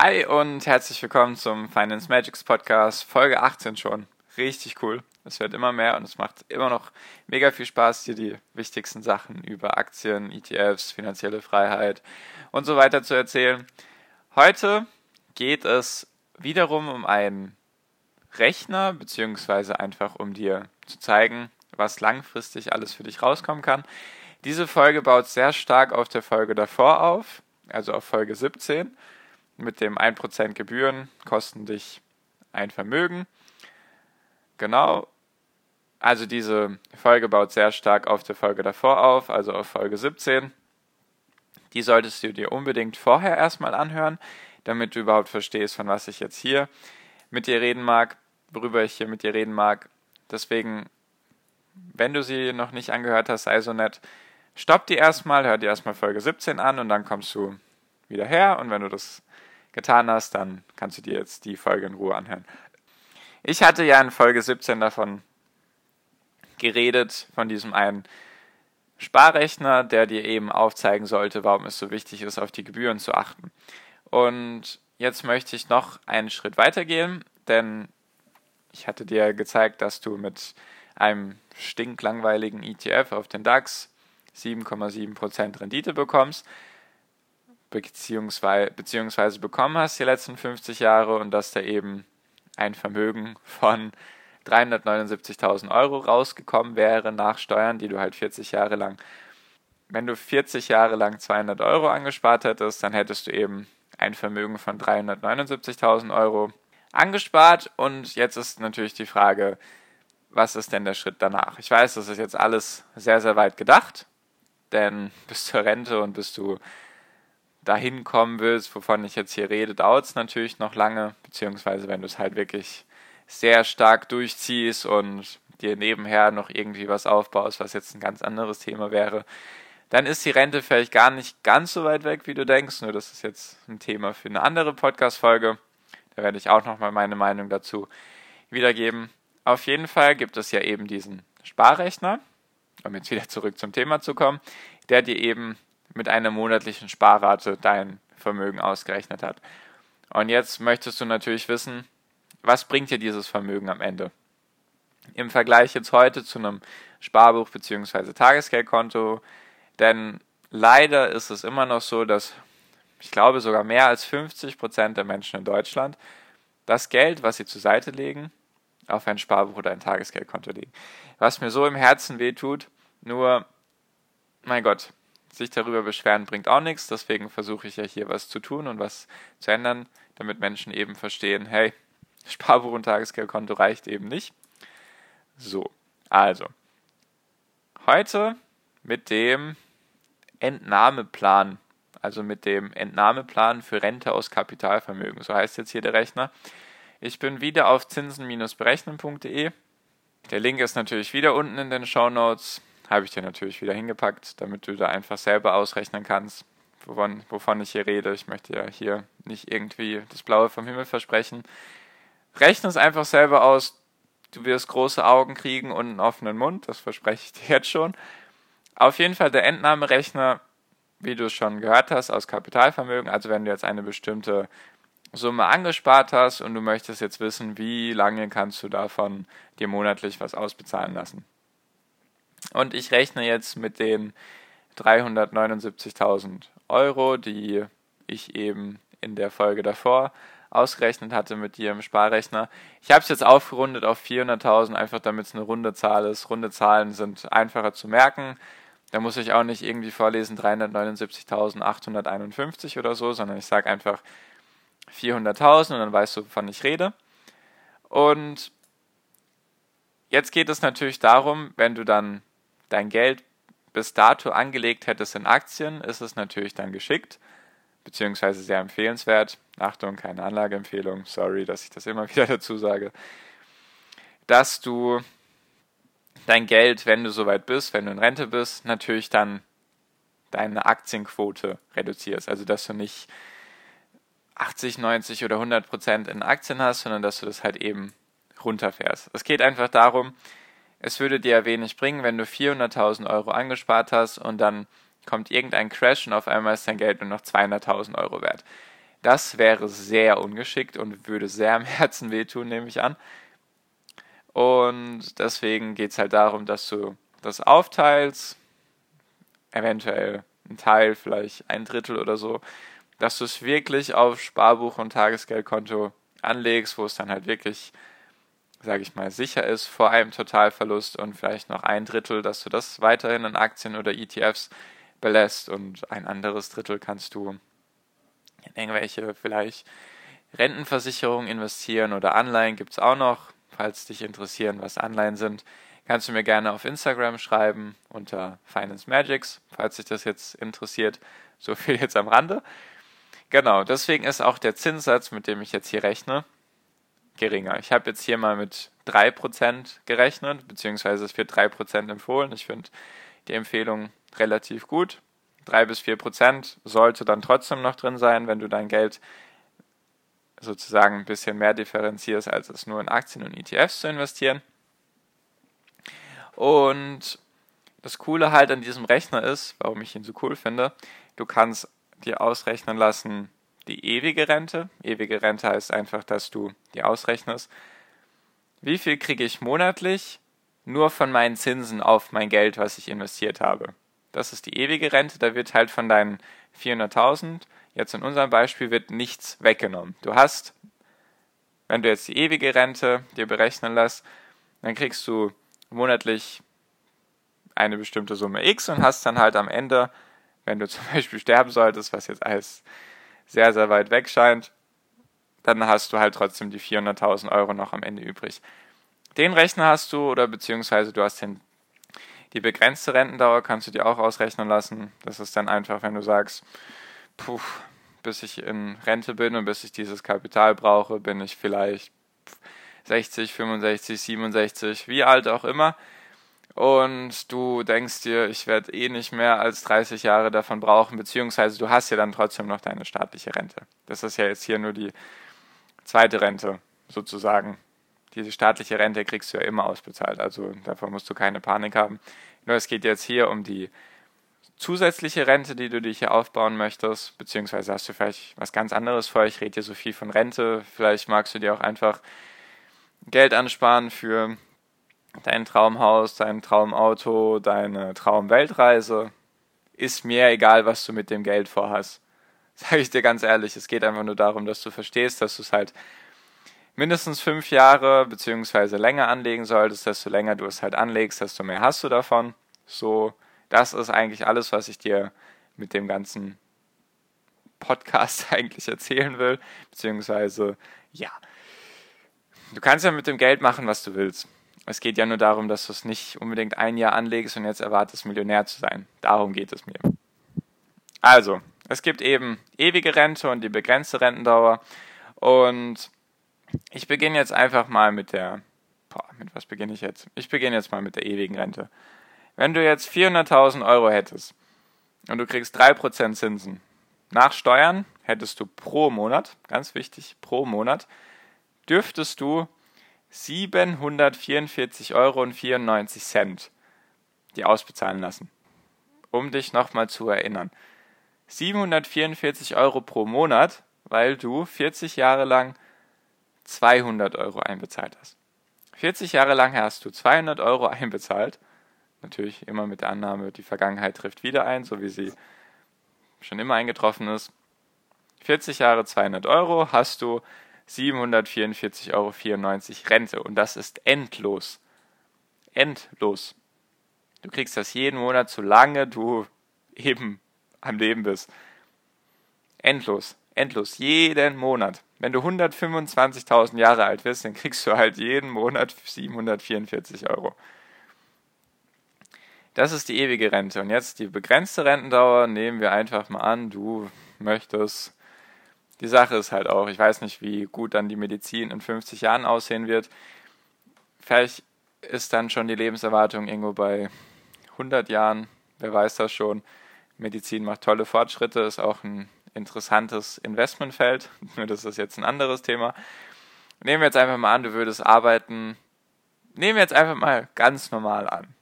Hi und herzlich willkommen zum Finance Magics Podcast, Folge 18 schon. Richtig cool. Es wird immer mehr und es macht immer noch mega viel Spaß, dir die wichtigsten Sachen über Aktien, ETFs, finanzielle Freiheit und so weiter zu erzählen. Heute geht es wiederum um einen Rechner, beziehungsweise einfach um dir zu zeigen, was langfristig alles für dich rauskommen kann. Diese Folge baut sehr stark auf der Folge davor auf, also auf Folge 17 mit dem 1% Gebühren kosten dich ein Vermögen. Genau. Also diese Folge baut sehr stark auf der Folge davor auf, also auf Folge 17. Die solltest du dir unbedingt vorher erstmal anhören, damit du überhaupt verstehst, von was ich jetzt hier mit dir reden mag, worüber ich hier mit dir reden mag. Deswegen, wenn du sie noch nicht angehört hast, sei so nett, stopp die erstmal, hör dir erstmal Folge 17 an und dann kommst du wieder her und wenn du das getan hast, dann kannst du dir jetzt die Folge in Ruhe anhören. Ich hatte ja in Folge 17 davon geredet, von diesem einen Sparrechner, der dir eben aufzeigen sollte, warum es so wichtig ist, auf die Gebühren zu achten. Und jetzt möchte ich noch einen Schritt weitergehen, denn ich hatte dir gezeigt, dass du mit einem stinklangweiligen ETF auf den DAX 7,7% Rendite bekommst beziehungsweise, beziehungsweise bekommen hast die letzten 50 Jahre und dass da eben ein Vermögen von 379.000 Euro rausgekommen wäre nach Steuern, die du halt 40 Jahre lang, wenn du 40 Jahre lang 200 Euro angespart hättest, dann hättest du eben ein Vermögen von 379.000 Euro angespart und jetzt ist natürlich die Frage, was ist denn der Schritt danach? Ich weiß, das ist jetzt alles sehr, sehr weit gedacht, denn bis zur Rente und bis du dahin kommen willst, wovon ich jetzt hier rede, dauert es natürlich noch lange, beziehungsweise wenn du es halt wirklich sehr stark durchziehst und dir nebenher noch irgendwie was aufbaust, was jetzt ein ganz anderes Thema wäre, dann ist die Rente vielleicht gar nicht ganz so weit weg, wie du denkst. Nur das ist jetzt ein Thema für eine andere Podcast-Folge. Da werde ich auch nochmal meine Meinung dazu wiedergeben. Auf jeden Fall gibt es ja eben diesen Sparrechner, um jetzt wieder zurück zum Thema zu kommen, der dir eben mit einer monatlichen Sparrate dein Vermögen ausgerechnet hat. Und jetzt möchtest du natürlich wissen, was bringt dir dieses Vermögen am Ende? Im Vergleich jetzt heute zu einem Sparbuch bzw. Tagesgeldkonto, denn leider ist es immer noch so, dass ich glaube sogar mehr als 50 Prozent der Menschen in Deutschland das Geld, was sie zur Seite legen, auf ein Sparbuch oder ein Tagesgeldkonto legen. Was mir so im Herzen wehtut, nur, mein Gott, sich darüber beschweren bringt auch nichts, deswegen versuche ich ja hier was zu tun und was zu ändern, damit Menschen eben verstehen, hey, Sparbuch und Tagesgeldkonto reicht eben nicht. So, also, heute mit dem Entnahmeplan, also mit dem Entnahmeplan für Rente aus Kapitalvermögen, so heißt jetzt hier der Rechner. Ich bin wieder auf zinsen-berechnen.de. Der Link ist natürlich wieder unten in den Show Notes habe ich dir natürlich wieder hingepackt, damit du da einfach selber ausrechnen kannst, wovon, wovon ich hier rede. Ich möchte ja hier nicht irgendwie das Blaue vom Himmel versprechen. Rechne es einfach selber aus. Du wirst große Augen kriegen und einen offenen Mund, das verspreche ich dir jetzt schon. Auf jeden Fall der Entnahmerechner, wie du es schon gehört hast, aus Kapitalvermögen. Also wenn du jetzt eine bestimmte Summe angespart hast und du möchtest jetzt wissen, wie lange kannst du davon dir monatlich was ausbezahlen lassen. Und ich rechne jetzt mit den 379.000 Euro, die ich eben in der Folge davor ausgerechnet hatte mit dir im Sparrechner. Ich habe es jetzt aufgerundet auf 400.000, einfach damit es eine runde Zahl ist. Runde Zahlen sind einfacher zu merken. Da muss ich auch nicht irgendwie vorlesen 379.851 oder so, sondern ich sage einfach 400.000 und dann weißt du, wovon ich rede. Und jetzt geht es natürlich darum, wenn du dann dein Geld bis dato angelegt hättest in Aktien, ist es natürlich dann geschickt, beziehungsweise sehr empfehlenswert. Achtung, keine Anlageempfehlung, sorry, dass ich das immer wieder dazu sage, dass du dein Geld, wenn du soweit bist, wenn du in Rente bist, natürlich dann deine Aktienquote reduzierst. Also dass du nicht 80, 90 oder 100 Prozent in Aktien hast, sondern dass du das halt eben runterfährst. Es geht einfach darum, es würde dir wenig bringen, wenn du 400.000 Euro angespart hast und dann kommt irgendein Crash und auf einmal ist dein Geld nur noch 200.000 Euro wert. Das wäre sehr ungeschickt und würde sehr am Herzen wehtun, nehme ich an. Und deswegen geht es halt darum, dass du das aufteilst, eventuell ein Teil, vielleicht ein Drittel oder so, dass du es wirklich auf Sparbuch und Tagesgeldkonto anlegst, wo es dann halt wirklich, sage ich mal, sicher ist vor einem Totalverlust und vielleicht noch ein Drittel, dass du das weiterhin in Aktien oder ETFs belässt und ein anderes Drittel kannst du in irgendwelche vielleicht Rentenversicherungen investieren oder Anleihen gibt es auch noch, falls dich interessieren, was Anleihen sind. Kannst du mir gerne auf Instagram schreiben unter Finance Magics, falls dich das jetzt interessiert. So viel jetzt am Rande. Genau, deswegen ist auch der Zinssatz, mit dem ich jetzt hier rechne, geringer. Ich habe jetzt hier mal mit 3% gerechnet, beziehungsweise es wird 3% empfohlen. Ich finde die Empfehlung relativ gut. 3 bis 4% sollte dann trotzdem noch drin sein, wenn du dein Geld sozusagen ein bisschen mehr differenzierst, als es nur in Aktien und ETFs zu investieren. Und das Coole halt an diesem Rechner ist, warum ich ihn so cool finde, du kannst dir ausrechnen lassen die ewige Rente. Ewige Rente heißt einfach, dass du dir ausrechnest, wie viel kriege ich monatlich nur von meinen Zinsen auf mein Geld, was ich investiert habe. Das ist die ewige Rente, da wird halt von deinen 400.000, jetzt in unserem Beispiel, wird nichts weggenommen. Du hast, wenn du jetzt die ewige Rente dir berechnen lässt, dann kriegst du monatlich eine bestimmte Summe X und hast dann halt am Ende wenn du zum Beispiel sterben solltest, was jetzt alles sehr, sehr weit weg scheint, dann hast du halt trotzdem die 400.000 Euro noch am Ende übrig. Den Rechner hast du oder beziehungsweise du hast den, die begrenzte Rentendauer, kannst du dir auch ausrechnen lassen. Das ist dann einfach, wenn du sagst, puh, bis ich in Rente bin und bis ich dieses Kapital brauche, bin ich vielleicht 60, 65, 67, wie alt auch immer und du denkst dir, ich werde eh nicht mehr als 30 Jahre davon brauchen, beziehungsweise du hast ja dann trotzdem noch deine staatliche Rente. Das ist ja jetzt hier nur die zweite Rente sozusagen. Diese staatliche Rente kriegst du ja immer ausbezahlt, also davon musst du keine Panik haben. Nur es geht jetzt hier um die zusätzliche Rente, die du dir hier aufbauen möchtest, beziehungsweise hast du vielleicht was ganz anderes vor. Ich rede hier so viel von Rente. Vielleicht magst du dir auch einfach Geld ansparen für dein Traumhaus, dein Traumauto, deine Traumweltreise, ist mir egal, was du mit dem Geld vorhast. Sage ich dir ganz ehrlich, es geht einfach nur darum, dass du verstehst, dass du es halt mindestens fünf Jahre beziehungsweise länger anlegen solltest. Desto länger du es halt anlegst, desto mehr hast du davon. So, das ist eigentlich alles, was ich dir mit dem ganzen Podcast eigentlich erzählen will. Beziehungsweise, ja. Du kannst ja mit dem Geld machen, was du willst. Es geht ja nur darum, dass du es nicht unbedingt ein Jahr anlegst und jetzt erwartest, Millionär zu sein. Darum geht es mir. Also, es gibt eben ewige Rente und die begrenzte Rentendauer. Und ich beginne jetzt einfach mal mit der. Boah, mit was beginne ich jetzt? Ich beginne jetzt mal mit der ewigen Rente. Wenn du jetzt 400.000 Euro hättest und du kriegst 3% Zinsen, nach Steuern hättest du pro Monat, ganz wichtig, pro Monat, dürftest du 744,94 Euro die ausbezahlen lassen. Um dich nochmal zu erinnern. 744 Euro pro Monat, weil du 40 Jahre lang 200 Euro einbezahlt hast. 40 Jahre lang hast du 200 Euro einbezahlt. Natürlich immer mit der Annahme, die Vergangenheit trifft wieder ein, so wie sie schon immer eingetroffen ist. 40 Jahre 200 Euro hast du 744,94 Euro Rente und das ist endlos. Endlos. Du kriegst das jeden Monat, solange du eben am Leben bist. Endlos. Endlos. Jeden Monat. Wenn du 125.000 Jahre alt bist, dann kriegst du halt jeden Monat 744 Euro. Das ist die ewige Rente. Und jetzt die begrenzte Rentendauer nehmen wir einfach mal an. Du möchtest. Die Sache ist halt auch, ich weiß nicht, wie gut dann die Medizin in 50 Jahren aussehen wird. Vielleicht ist dann schon die Lebenserwartung irgendwo bei 100 Jahren, wer weiß das schon. Medizin macht tolle Fortschritte, ist auch ein interessantes Investmentfeld, nur das ist jetzt ein anderes Thema. Nehmen wir jetzt einfach mal an, du würdest arbeiten, nehmen wir jetzt einfach mal ganz normal an.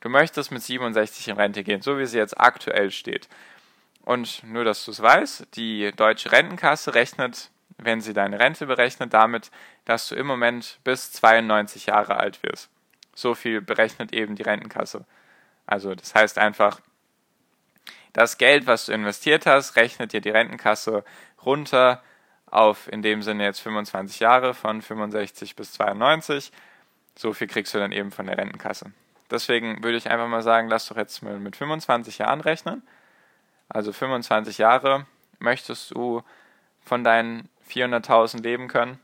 Du möchtest mit 67 in Rente gehen, so wie sie jetzt aktuell steht. Und nur, dass du es weißt, die deutsche Rentenkasse rechnet, wenn sie deine Rente berechnet, damit, dass du im Moment bis 92 Jahre alt wirst. So viel berechnet eben die Rentenkasse. Also das heißt einfach, das Geld, was du investiert hast, rechnet dir die Rentenkasse runter auf in dem Sinne jetzt 25 Jahre von 65 bis 92. So viel kriegst du dann eben von der Rentenkasse. Deswegen würde ich einfach mal sagen, lass doch jetzt mal mit 25 Jahren rechnen. Also 25 Jahre möchtest du von deinen 400.000 leben können.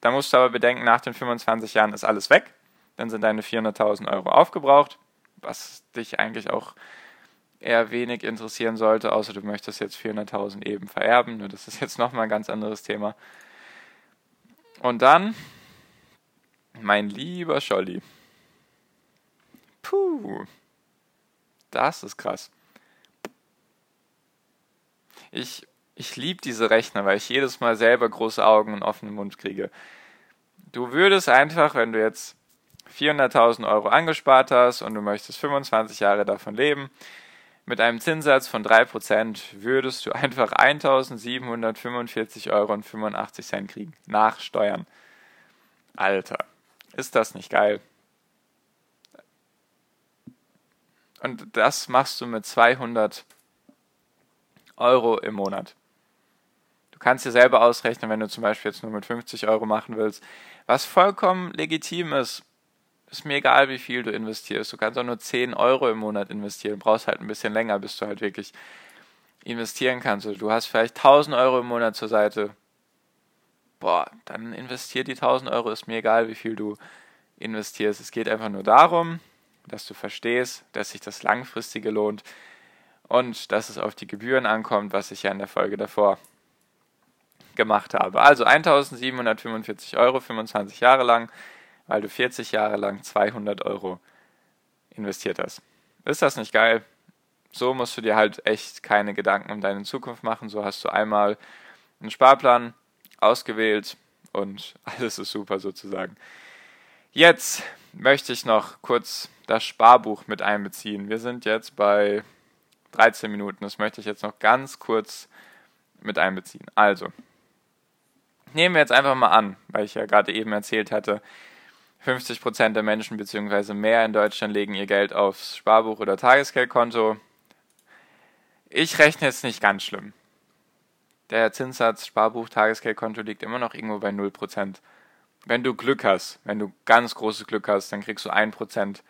Da musst du aber bedenken, nach den 25 Jahren ist alles weg. Dann sind deine 400.000 Euro aufgebraucht, was dich eigentlich auch eher wenig interessieren sollte, außer du möchtest jetzt 400.000 eben vererben. Nur das ist jetzt nochmal ein ganz anderes Thema. Und dann, mein lieber Scholli. Puh, das ist krass. Ich, ich liebe diese Rechner, weil ich jedes Mal selber große Augen und offenen Mund kriege. Du würdest einfach, wenn du jetzt 400.000 Euro angespart hast und du möchtest 25 Jahre davon leben, mit einem Zinssatz von 3% würdest du einfach 1.745,85 Euro kriegen. Nach Steuern. Alter, ist das nicht geil? Und das machst du mit 200 Euro im Monat. Du kannst dir selber ausrechnen, wenn du zum Beispiel jetzt nur mit 50 Euro machen willst, was vollkommen legitim ist. Ist mir egal, wie viel du investierst. Du kannst auch nur 10 Euro im Monat investieren. Du brauchst halt ein bisschen länger, bis du halt wirklich investieren kannst. Du hast vielleicht 1000 Euro im Monat zur Seite. Boah, dann investier die 1000 Euro. Ist mir egal, wie viel du investierst. Es geht einfach nur darum, dass du verstehst, dass sich das Langfristige lohnt und dass es auf die Gebühren ankommt, was ich ja in der Folge davor gemacht habe. Also 1745 Euro, 25 Jahre lang, weil du 40 Jahre lang 200 Euro investiert hast. Ist das nicht geil? So musst du dir halt echt keine Gedanken um deine Zukunft machen. So hast du einmal einen Sparplan ausgewählt und alles ist super sozusagen. Jetzt möchte ich noch kurz das Sparbuch mit einbeziehen. Wir sind jetzt bei 13 Minuten. Das möchte ich jetzt noch ganz kurz mit einbeziehen. Also, nehmen wir jetzt einfach mal an, weil ich ja gerade eben erzählt hatte, 50% der Menschen bzw. mehr in Deutschland legen ihr Geld aufs Sparbuch oder Tagesgeldkonto. Ich rechne jetzt nicht ganz schlimm. Der Zinssatz Sparbuch, Tagesgeldkonto liegt immer noch irgendwo bei 0%. Wenn du Glück hast, wenn du ganz großes Glück hast, dann kriegst du 1%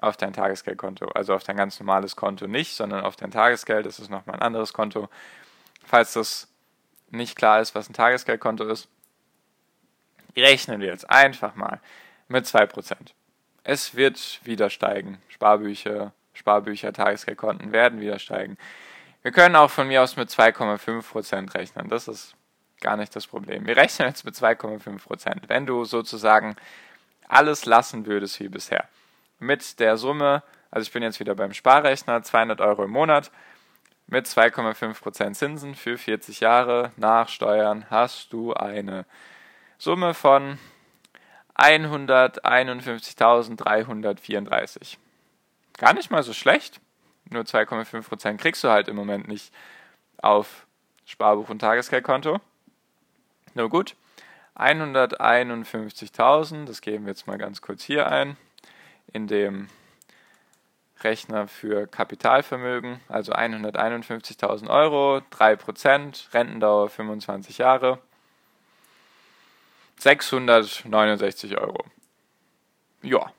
auf dein Tagesgeldkonto. Also auf dein ganz normales Konto nicht, sondern auf dein Tagesgeld. Das ist nochmal ein anderes Konto. Falls das nicht klar ist, was ein Tagesgeldkonto ist, rechnen wir jetzt einfach mal mit 2%. Es wird wieder steigen. Sparbücher, Sparbücher, Tagesgeldkonten werden wieder steigen. Wir können auch von mir aus mit 2,5% rechnen. Das ist gar nicht das Problem. Wir rechnen jetzt mit 2,5%. Wenn du sozusagen alles lassen würdest wie bisher mit der Summe, also ich bin jetzt wieder beim Sparrechner, 200 Euro im Monat mit 2,5% Zinsen für 40 Jahre nach Steuern hast du eine Summe von 151.334. Gar nicht mal so schlecht. Nur 2,5% kriegst du halt im Moment nicht auf Sparbuch und Tagesgeldkonto. Nur gut. 151.000, das geben wir jetzt mal ganz kurz hier ein in dem Rechner für Kapitalvermögen, also 151.000 Euro, 3%, Rentendauer 25 Jahre, 669 Euro. Ja,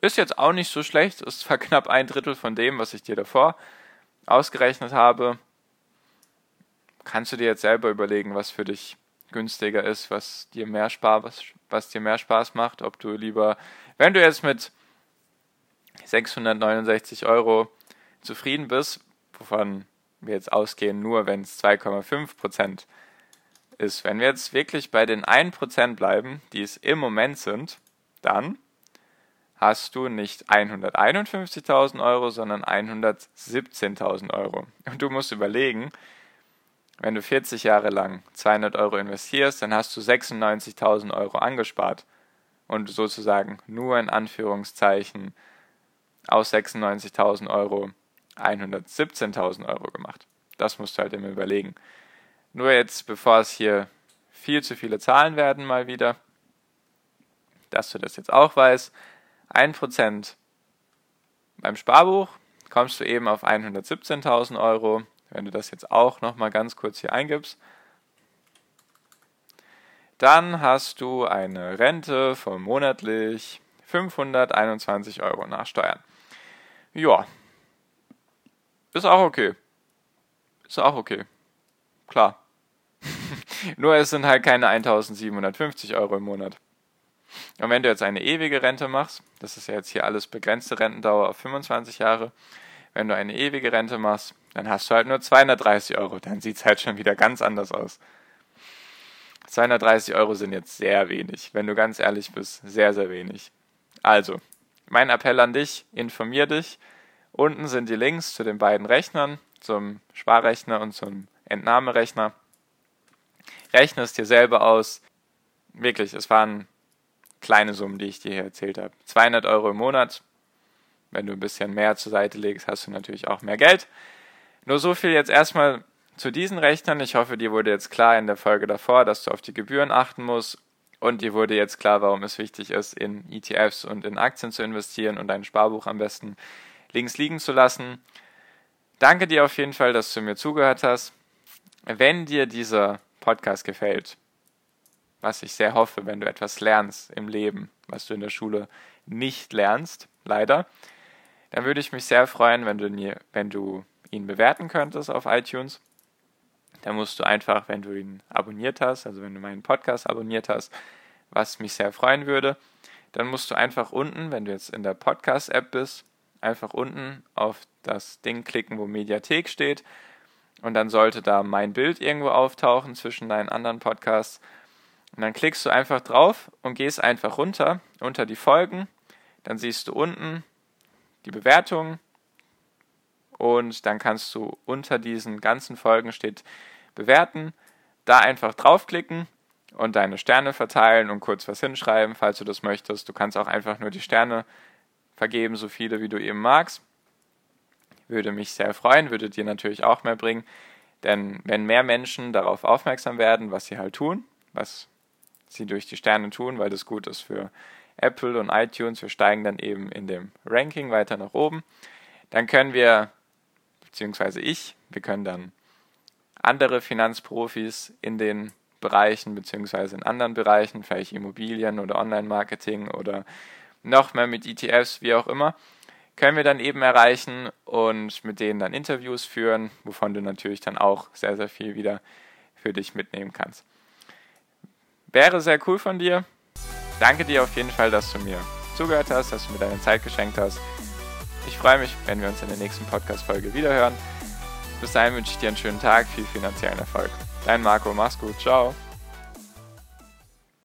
ist jetzt auch nicht so schlecht, ist zwar knapp ein Drittel von dem, was ich dir davor ausgerechnet habe. Kannst du dir jetzt selber überlegen, was für dich günstiger ist, was dir mehr Spaß, was, was dir mehr Spaß macht, ob du lieber, wenn du jetzt mit 669 Euro zufrieden bist, wovon wir jetzt ausgehen, nur wenn es 2,5% ist. Wenn wir jetzt wirklich bei den 1% bleiben, die es im Moment sind, dann hast du nicht 151.000 Euro, sondern 117.000 Euro. Und du musst überlegen, wenn du 40 Jahre lang 200 Euro investierst, dann hast du 96.000 Euro angespart und sozusagen nur in Anführungszeichen aus 96.000 Euro 117.000 Euro gemacht. Das musst du halt immer überlegen. Nur jetzt, bevor es hier viel zu viele Zahlen werden, mal wieder, dass du das jetzt auch weißt, 1% beim Sparbuch kommst du eben auf 117.000 Euro. Wenn du das jetzt auch nochmal ganz kurz hier eingibst, dann hast du eine Rente von monatlich 521 Euro nach Steuern. Ja, ist auch okay. Ist auch okay. Klar. Nur es sind halt keine 1750 Euro im Monat. Und wenn du jetzt eine ewige Rente machst, das ist ja jetzt hier alles begrenzte Rentendauer auf 25 Jahre, wenn du eine ewige Rente machst, dann hast du halt nur 230 Euro. Dann sieht es halt schon wieder ganz anders aus. 230 Euro sind jetzt sehr wenig. Wenn du ganz ehrlich bist, sehr, sehr wenig. Also, mein Appell an dich, informier dich. Unten sind die Links zu den beiden Rechnern, zum Sparrechner und zum Entnahmerechner. Rechne es dir selber aus. Wirklich, es waren kleine Summen, die ich dir hier erzählt habe. 200 Euro im Monat. Wenn du ein bisschen mehr zur Seite legst, hast du natürlich auch mehr Geld. Nur so viel jetzt erstmal zu diesen Rechnern. Ich hoffe, dir wurde jetzt klar in der Folge davor, dass du auf die Gebühren achten musst. Und dir wurde jetzt klar, warum es wichtig ist, in ETFs und in Aktien zu investieren und dein Sparbuch am besten links liegen zu lassen. Danke dir auf jeden Fall, dass du mir zugehört hast. Wenn dir dieser Podcast gefällt, was ich sehr hoffe, wenn du etwas lernst im Leben, was du in der Schule nicht lernst, leider, dann würde ich mich sehr freuen, wenn du, wenn du ihn bewerten könntest auf iTunes. Da musst du einfach, wenn du ihn abonniert hast, also wenn du meinen Podcast abonniert hast, was mich sehr freuen würde, dann musst du einfach unten, wenn du jetzt in der Podcast-App bist, einfach unten auf das Ding klicken, wo Mediathek steht. Und dann sollte da mein Bild irgendwo auftauchen zwischen deinen anderen Podcasts. Und dann klickst du einfach drauf und gehst einfach runter unter die Folgen. Dann siehst du unten die Bewertung und dann kannst du unter diesen ganzen Folgen steht bewerten, da einfach draufklicken und deine Sterne verteilen und kurz was hinschreiben, falls du das möchtest. Du kannst auch einfach nur die Sterne vergeben, so viele wie du eben magst. Würde mich sehr freuen, würde dir natürlich auch mehr bringen, denn wenn mehr Menschen darauf aufmerksam werden, was sie halt tun, was sie durch die Sterne tun, weil das gut ist für Apple und iTunes, wir steigen dann eben in dem Ranking weiter nach oben, dann können wir, beziehungsweise ich, wir können dann andere Finanzprofis in den Bereichen, beziehungsweise in anderen Bereichen, vielleicht Immobilien oder Online-Marketing oder noch mehr mit ETFs, wie auch immer, können wir dann eben erreichen und mit denen dann Interviews führen, wovon du natürlich dann auch sehr, sehr viel wieder für dich mitnehmen kannst. Wäre sehr cool von dir. Danke dir auf jeden Fall, dass du mir zugehört hast, dass du mir deine Zeit geschenkt hast. Ich freue mich, wenn wir uns in der nächsten Podcast-Folge wiederhören. Bis dahin wünsche ich dir einen schönen Tag, viel finanziellen Erfolg. Dein Marco, mach's gut, ciao.